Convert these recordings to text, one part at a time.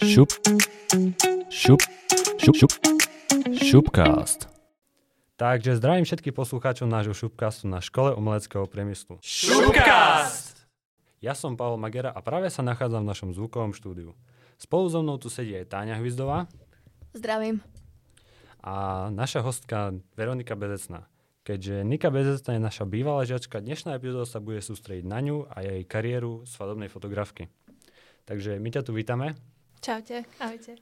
Šup, šup, šup, šup, šupcast. Takže zdravím všetkých poslucháčov nášho šupcastu na škole umeleckého priemyslu. Šupcast! Ja som Pavel Magera a práve sa nachádzam v našom zvukovom štúdiu. Spolu so mnou tu sedí aj Táňa Hvizdová Zdravím. a naša hostka Veronika Bezecná. Keďže Nika Bezecná je naša bývalá žiačka, dnešná epizóda sa bude sústrediť na ňu a jej kariéru svadobnej fotografky. Takže my ťa tu vítame Čaute. Ahojte.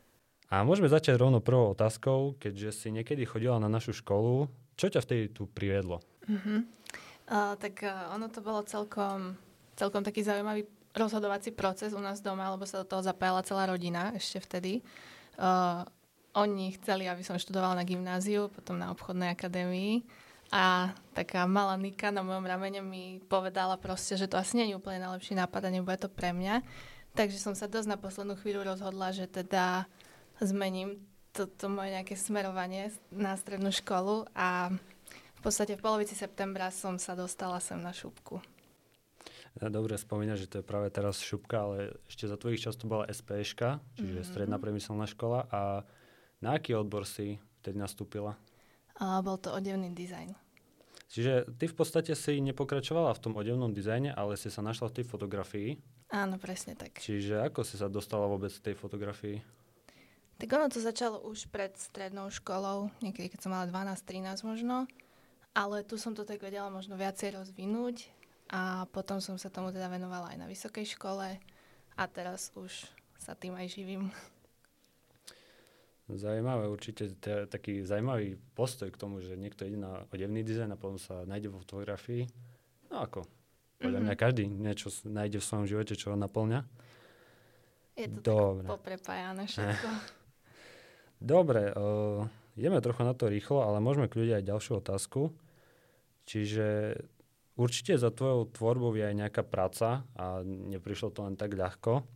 A môžeme začať rovno prvou otázkou, keďže si niekedy chodila na našu školu. Čo ťa vtedy tu priviedlo? Uh-huh. Uh, tak uh, ono to bolo celkom, celkom taký zaujímavý rozhodovací proces u nás doma, lebo sa do toho zapájala celá rodina ešte vtedy. Uh, oni chceli, aby som študovala na gymnáziu, potom na obchodnej akadémii. A taká malá Nika na mojom ramene mi povedala proste, že to asi nie je úplne najlepší nápad a nebude to pre mňa. Takže som sa dosť na poslednú chvíľu rozhodla, že teda zmením toto moje nejaké smerovanie na strednú školu a v podstate v polovici septembra som sa dostala sem na šupku. Dobre spomínaš, že to je práve teraz šupka, ale ešte za tvojich čas to bola SPŠka, čiže Mhm. Stredná priemyselná škola. A na aký odbor si vtedy nastúpila? A bol to odevný dizajn. Čiže ty v podstate si nepokračovala v tom odevnom dizajne, ale si sa našla v tej fotografii. Áno, presne tak. Čiže ako si sa dostala vôbec k tej fotografii? Tak ono to začalo už pred strednou školou, niekedy keď som mala 12-13 možno, ale tu som to tak vedela možno viacej rozvinúť a potom som sa tomu teda venovala aj na vysokej škole a teraz už sa tým aj živím. Zaujímavé, určite t- taký zaujímavý postoj k tomu, že niekto ide na odevný dizajn a potom sa nájde vo fotografii. No ako, podľa mňa Mhm. každý niečo nájde v svojom živote, čo ho naplňa. Je to Dobre. tak poprepájané všetko. Dobre, uh, ideme trochu na to rýchlo, ale môžeme kľudiť aj ďalšiu otázku. Čiže určite za tvojou tvorbou je aj nejaká práca a neprišlo to len tak ľahko.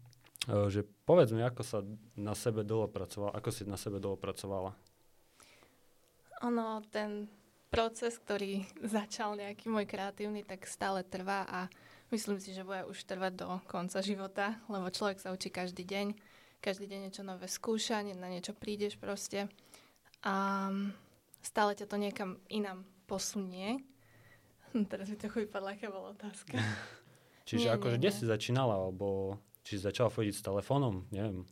Uh, že povedz mi, ako sa na sebe dlho pracovala, ako si na sebe dlho pracovala. Ono, ten proces, ktorý začal nejaký môj kreatívny, tak stále trvá a myslím si, že bude už trvať do konca života, lebo človek sa učí každý deň, každý deň niečo nové skúša, na niečo prídeš proste a stále ťa to niekam inám posunie. Teraz mi trochu vypadla, aká bola otázka. Čiže Nie, akože nie, kde nie. si začínala, alebo či si začala fotiť s telefónom, neviem.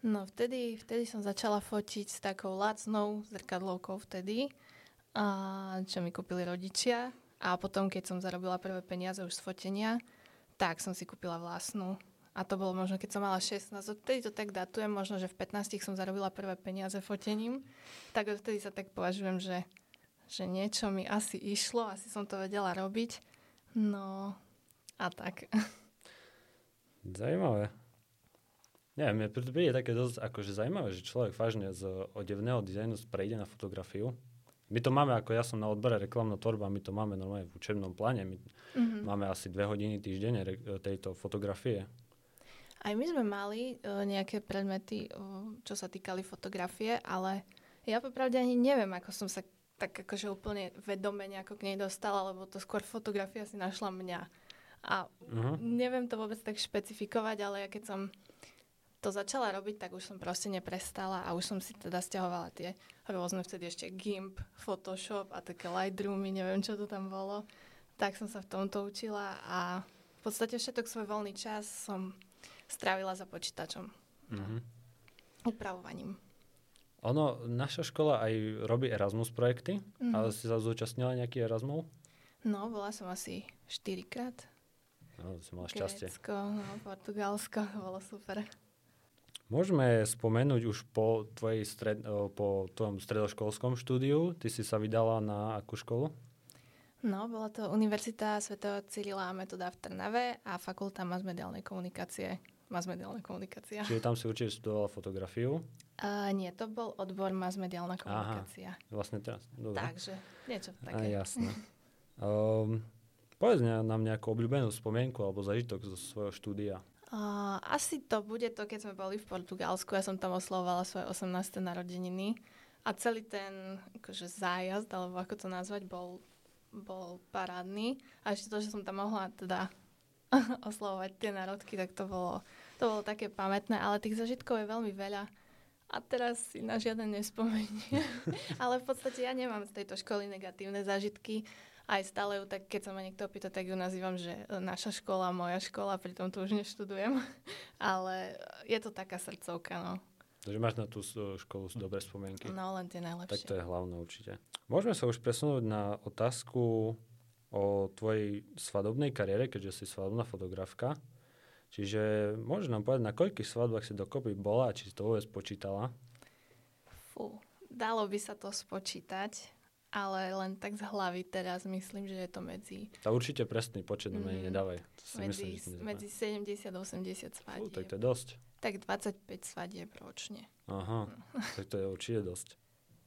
No vtedy, vtedy som začala fotiť s takou lacnou zrkadlovkou vtedy, a, čo mi kúpili rodičia. A potom, keď som zarobila prvé peniaze už z fotenia, tak som si kúpila vlastnú. A to bolo možno, keď som mala 16, odtedy to tak datujem, možno, že v 15 som zarobila prvé peniaze fotením. Tak odtedy sa tak považujem, že, že niečo mi asi išlo, asi som to vedela robiť. No a tak. Zaujímavé. Neviem, mne príde také dosť akože zaujímavé, že človek vážne z odevného dizajnu prejde na fotografiu. My to máme, ako ja som na odbore reklamná tvorba, my to máme normálne v učebnom pláne. My Mhm. máme asi dve hodiny týždenne re- tejto fotografie. Aj my sme mali uh, nejaké predmety, uh, čo sa týkali fotografie, ale ja popravde ani neviem, ako som sa tak akože úplne vedome nejako k nej dostala, lebo to skôr fotografia si našla mňa. A Uh-huh. neviem to vôbec tak špecifikovať, ale ja keď som to začala robiť, tak už som proste neprestala a už som si teda stiahovala tie rôzne vtedy ešte GIMP, Photoshop a také Lightroomy, neviem, čo to tam bolo. Tak som sa v tomto učila a v podstate všetok svoj voľný čas som strávila za počítačom, Uh-huh. upravovaním. Ono, naša škola aj robí Erasmus projekty, Mhm. ale si sa zúčastnila nejaký Erasmus? No, bola som asi 4 krát. No, si mala šťastie. Grécko, no, Portugalsko, bolo super. Môžeme spomenúť už po, tvojej stred, po tvojom stredoškolskom štúdiu. Ty si sa vydala na akú školu? No, bola to Univerzita svätého Cyrila a Metoda v Trnave a Fakulta masmediálnej komunikácie. Masmediálna komunikácia. Čiže tam si určite študovala fotografiu. Uh, nie, to bol odbor masmediálna komunikácia. Vlastne teraz. Dobre. Takže niečo A také. jasné. um, povedz nám nejakú obľúbenú spomienku alebo zažitok zo svojho štúdia. Asi to bude to, keď sme boli v Portugalsku. Ja som tam oslovovala svoje 18. narodeniny a celý ten akože, zájazd, alebo ako to nazvať, bol, bol parádny. A ešte to, že som tam mohla teda oslovovať tie národky, tak to bolo, to bolo také pamätné, ale tých zažitkov je veľmi veľa. A teraz si na žiaden nespomeniem. ale v podstate ja nemám z tejto školy negatívne zážitky. Aj stále ju tak, keď sa ma niekto opýta, tak ju nazývam, že naša škola, moja škola, pritom tu už neštudujem. ale je to taká srdcovka, no. Takže máš na tú školu dobré spomienky. No, len tie najlepšie. Tak to je hlavné určite. Môžeme sa už presunúť na otázku o tvojej svadobnej kariére, keďže si svadobná fotografka. Čiže môžeš nám povedať, na koľkých svadbách si dokopy bola a či si to vôbec počítala? Fú, dalo by sa to spočítať, ale len tak z hlavy teraz myslím, že je to medzi... To určite presný počet, mm, menej nedávaj. Medzi, myslím, medzi 70 a 80 svadieb. Fú, tak to je dosť. Tak 25 svadieb ročne. Aha, tak to je určite dosť.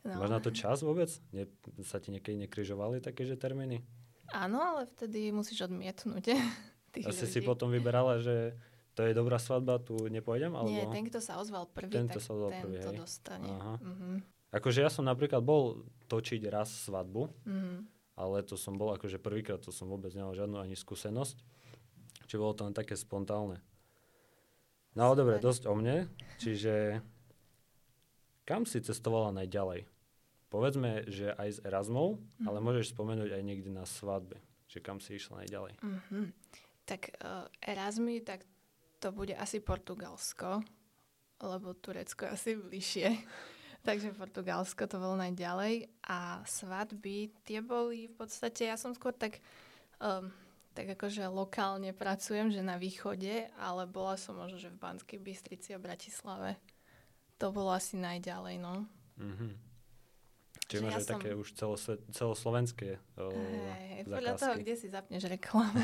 No. Máš na to čas vôbec? Ne, sa ti niekedy nekryžovali takéže termíny? Áno, ale vtedy musíš odmietnúť. Asi ľudí. si potom vyberala, že to je dobrá svadba, tu nepôjdem? Alebo... Nie, ten, kto sa ozval prvý, ten, tak sa ozval ten prvý, to dostane. Aha. Mm-hmm. Akože ja som napríklad bol točiť raz svadbu, mm-hmm. ale to som bol akože prvýkrát, to som vôbec nemal žiadnu ani skúsenosť. Čiže bolo to len také spontálne. No dobre, dosť o mne. Čiže kam si cestovala najďalej? Povedzme, že aj s Erasmou, mm-hmm. ale môžeš spomenúť aj niekde na svadbe. Že kam si išla najďalej? Mm-hmm. Tak uh, Erasmy, tak to bude asi Portugalsko, lebo Turecko je asi bližšie. Takže Portugalsko to bolo najďalej. A svadby, tie boli v podstate, ja som skôr tak um, tak akože lokálne pracujem, že na východe, ale bola som možno, že v Banskej Bystrici a Bratislave. To bolo asi najďalej, no. Mm-hmm. Čiže máš ja som... také už celosve- celoslovenské hey, podľa toho, kde si zapneš reklamu.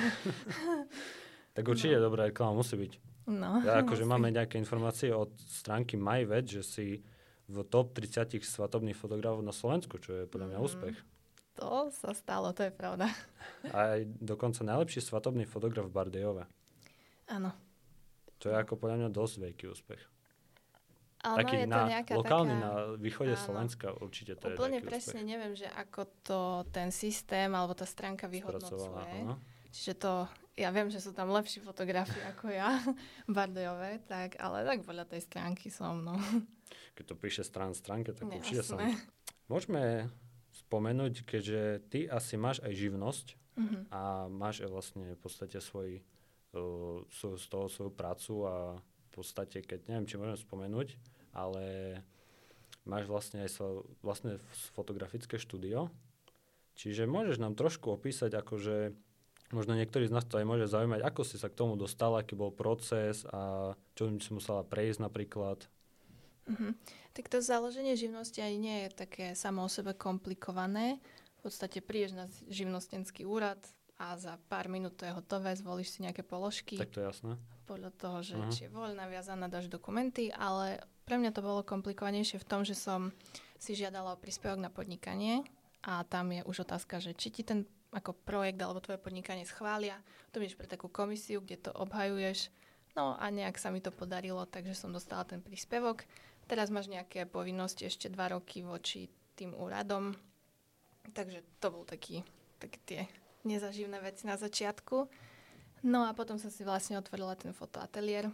tak určite no. dobrá reklama musí byť. No, ja akože máme nejaké informácie od stránky MyVed, že si v top 30 svatobných fotografov na Slovensku, čo je podľa mňa mm. úspech. To sa stalo, to je pravda. A aj dokonca najlepší svadobný fotograf v Bardejove. Áno. To je ako podľa mňa dosť veľký úspech. Ale Taký je na, to nejaká lokálny taká... na východe áno. Slovenska určite to Úplne je Úplne presne úspech. neviem, že ako to ten systém alebo tá stránka vyhodnocuje. Čiže to, ja viem, že sú tam lepší fotografie ako ja, Bardejové, tak, ale tak podľa tej stránky som, no. Keď to píše strán stránke, tak Nejasné. určite som. Môžeme spomenúť, keďže ty asi máš aj živnosť mm-hmm. a máš aj vlastne v podstate svoj, uh, z toho svoju prácu a v podstate, keď neviem, či môžem spomenúť, ale máš vlastne aj svoje vlastné fotografické štúdio. Čiže môžeš nám trošku opísať, akože možno niektorí z nás to aj môže zaujímať, ako si sa k tomu dostala, aký bol proces a čo si musela prejsť napríklad. Mm-hmm. Tak to založenie živnosti aj nie je také samo o sebe komplikované. V podstate prídeš na živnostenský úrad a za pár minút to je hotové, zvolíš si nejaké položky. Tak to je jasné. Podľa toho, že uh-huh. či je voľná, viazaná, dáš dokumenty, ale pre mňa to bolo komplikovanejšie v tom, že som si žiadala o príspevok na podnikanie a tam je už otázka, že či ti ten ako projekt alebo tvoje podnikanie schvália, to ideš pre takú komisiu, kde to obhajuješ. No a nejak sa mi to podarilo, takže som dostala ten príspevok Teraz máš nejaké povinnosti ešte dva roky voči tým úradom. Takže to bol taký, také tie nezaživné veci na začiatku. No a potom som si vlastne otvorila ten fotoateliér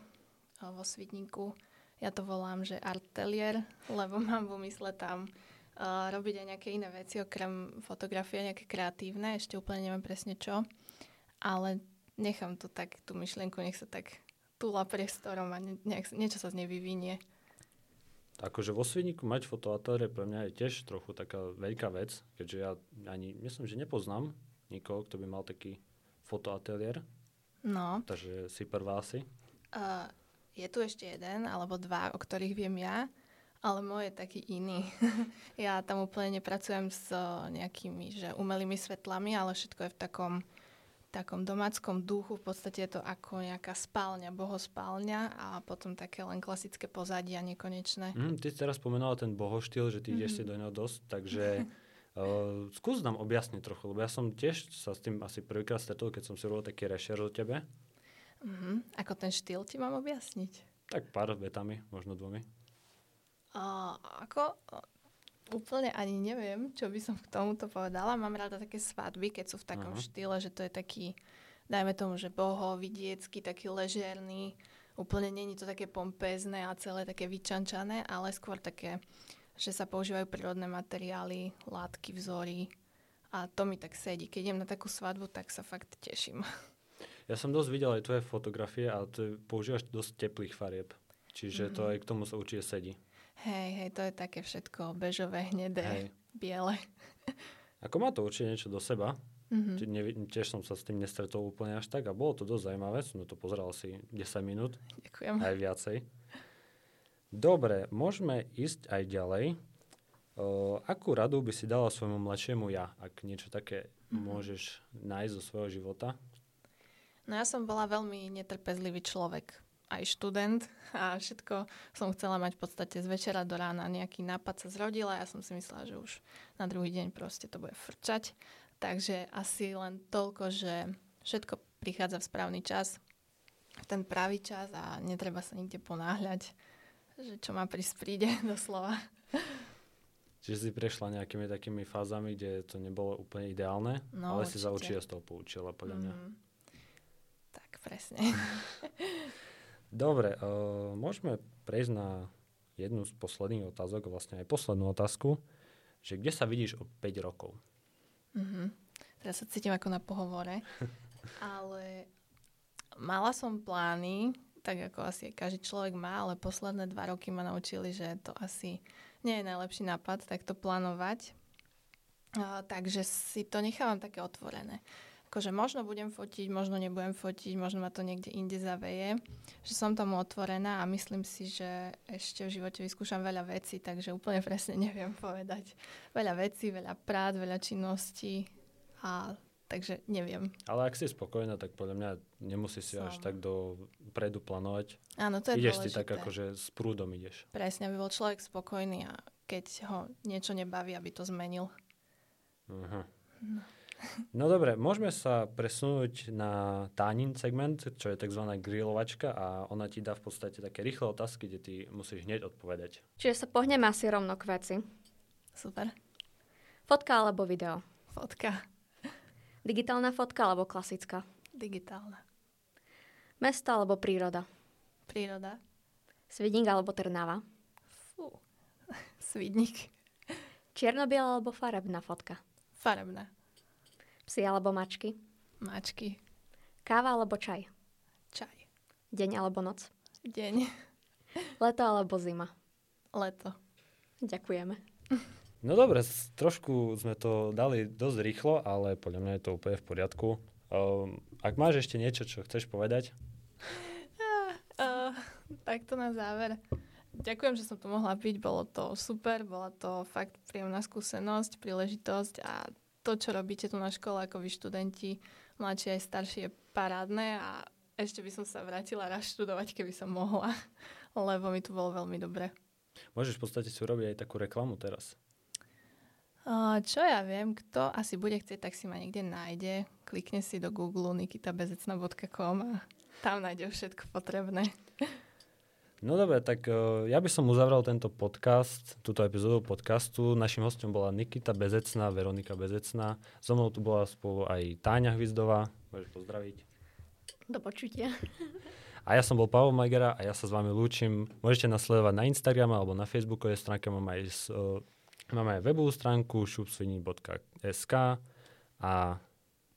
vo Svidníku. Ja to volám, že artelier, lebo mám v úmysle tam uh, robiť aj nejaké iné veci, okrem fotografie, nejaké kreatívne, ešte úplne neviem presne čo. Ale nechám tu tak, tú myšlienku, nech sa tak túla priestorom a ne, nejak, niečo sa z nej vyvinie akože vo Svidníku mať fotoateliér pre mňa je tiež trochu taká veľká vec, keďže ja ani, myslím, že nepoznám nikoho, kto by mal taký fotoateliér. No. Takže si prvá asi. Uh, je tu ešte jeden alebo dva, o ktorých viem ja, ale môj je taký iný. ja tam úplne nepracujem s nejakými že umelými svetlami, ale všetko je v takom takom domáckom duchu, v podstate je to ako nejaká spálňa, bohospálňa a potom také len klasické pozadia nekonečné. Mm, ty si teraz spomenula ten bohoštýl, že ty mm-hmm. ideš si do neho dosť, takže uh, skús nám objasniť trochu, lebo ja som tiež sa s tým asi prvýkrát stretol, keď som si robil taký rešer o tebe. Mm-hmm. Ako ten štýl ti mám objasniť? Tak pár vetami, možno dvomi. Uh, ako, úplne ani neviem, čo by som k tomuto povedala. Mám rada také svadby, keď sú v takom uh-huh. štýle, že to je taký, dajme tomu, že boho, vidiecky, taký ležerný, úplne není to také pompézne a celé také vyčančané, ale skôr také, že sa používajú prírodné materiály, látky, vzory a to mi tak sedí. Keď idem na takú svadbu, tak sa fakt teším. Ja som dosť videl aj tvoje fotografie a to používaš dosť teplých farieb. Čiže mm-hmm. to mhm. aj k tomu sa určite sedí. Hej, hej, to je také všetko bežové, hnedé, hej. biele. Ako má to určite niečo do seba. Mm-hmm. Ne, tiež som sa s tým nestretol úplne až tak a bolo to dosť zaujímavé. Som to pozeral asi 10 minút. Ďakujem. Aj viacej. Dobre, môžeme ísť aj ďalej. O, akú radu by si dala svojmu mladšiemu ja, ak niečo také mm-hmm. môžeš nájsť zo svojho života? No ja som bola veľmi netrpezlivý človek, aj študent a všetko som chcela mať v podstate z večera do rána. Nejaký nápad sa zrodil a ja som si myslela, že už na druhý deň proste to bude frčať. Takže asi len toľko, že všetko prichádza v správny čas, v ten pravý čas a netreba sa nikde ponáhľať, že čo má prísť príde doslova. Čiže si prešla nejakými takými fázami, kde to nebolo úplne ideálne, no, ale určite. si sa určite z toho poučila, podľa mňa. Mm presne. Dobre, uh, môžeme prejsť na jednu z posledných otázok, vlastne aj poslednú otázku, že kde sa vidíš o 5 rokov? Mm-hmm. Teraz sa cítim ako na pohovore, ale mala som plány, tak ako asi každý človek má, ale posledné dva roky ma naučili, že to asi nie je najlepší nápad takto plánovať. Uh, takže si to nechávam také otvorené akože možno budem fotiť, možno nebudem fotiť, možno ma to niekde inde zaveje, že som tomu otvorená a myslím si, že ešte v živote vyskúšam veľa vecí, takže úplne presne neviem povedať. Veľa vecí, veľa prác, veľa činností a takže neviem. Ale ak si spokojná, tak podľa mňa nemusí si som. až tak dopredu plánovať. Áno, to je Ideš dôležité. si tak akože s prúdom ideš. Presne, aby bol človek spokojný a keď ho niečo nebaví, aby to zmenil. Uh-huh. No. No dobre, môžeme sa presunúť na tánin segment, čo je tzv. grilovačka a ona ti dá v podstate také rýchle otázky, kde ty musíš hneď odpovedať. Čiže sa pohneme asi rovno k veci. Super. Fotka alebo video? Fotka. Digitálna fotka alebo klasická? Digitálna. Mesto alebo príroda? Príroda. Svidník alebo Trnava? Fú, Svidník. Čiernobiela alebo farebná fotka? Farebná. Psi alebo mačky? Mačky. Káva alebo čaj? Čaj. Deň alebo noc? Deň. Leto alebo zima? Leto. Ďakujeme. No dobre, trošku sme to dali dosť rýchlo, ale podľa mňa je to úplne v poriadku. Um, ak máš ešte niečo, čo chceš povedať? Uh, uh, tak to na záver. Ďakujem, že som tu mohla byť, bolo to super, bola to fakt príjemná skúsenosť, príležitosť a to, čo robíte tu na škole ako vy študenti, mladší aj starší, je parádne a ešte by som sa vrátila raz študovať, keby som mohla, lebo mi tu bolo veľmi dobre. Môžeš v podstate si urobiť aj takú reklamu teraz. Uh, čo ja viem, kto asi bude chcieť, tak si ma niekde nájde. Klikne si do Google nikitabezecna.com a tam nájde všetko potrebné. No dobre, tak uh, ja by som uzavral tento podcast, túto epizódu podcastu. Našim hostom bola Nikita Bezecná, Veronika Bezecná. So mnou tu bola spolu aj Táňa Hvizdová. Môžeš pozdraviť. Do počutia. A ja som bol Pavel Majgera a ja sa s vami lúčim. Môžete nás sledovať na Instagrame alebo na Facebookovej stránke. Máme aj, uh, máme aj webovú stránku šupsviní.sk a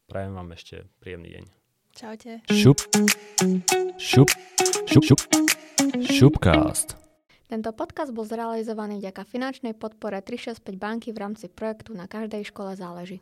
prajem vám ešte príjemný deň. Čaute. Šup. Šup. Šup. Šup. Šupcast. Tento podcast bol zrealizovaný vďaka finančnej podpore 365 banky v rámci projektu Na každej škole záleží.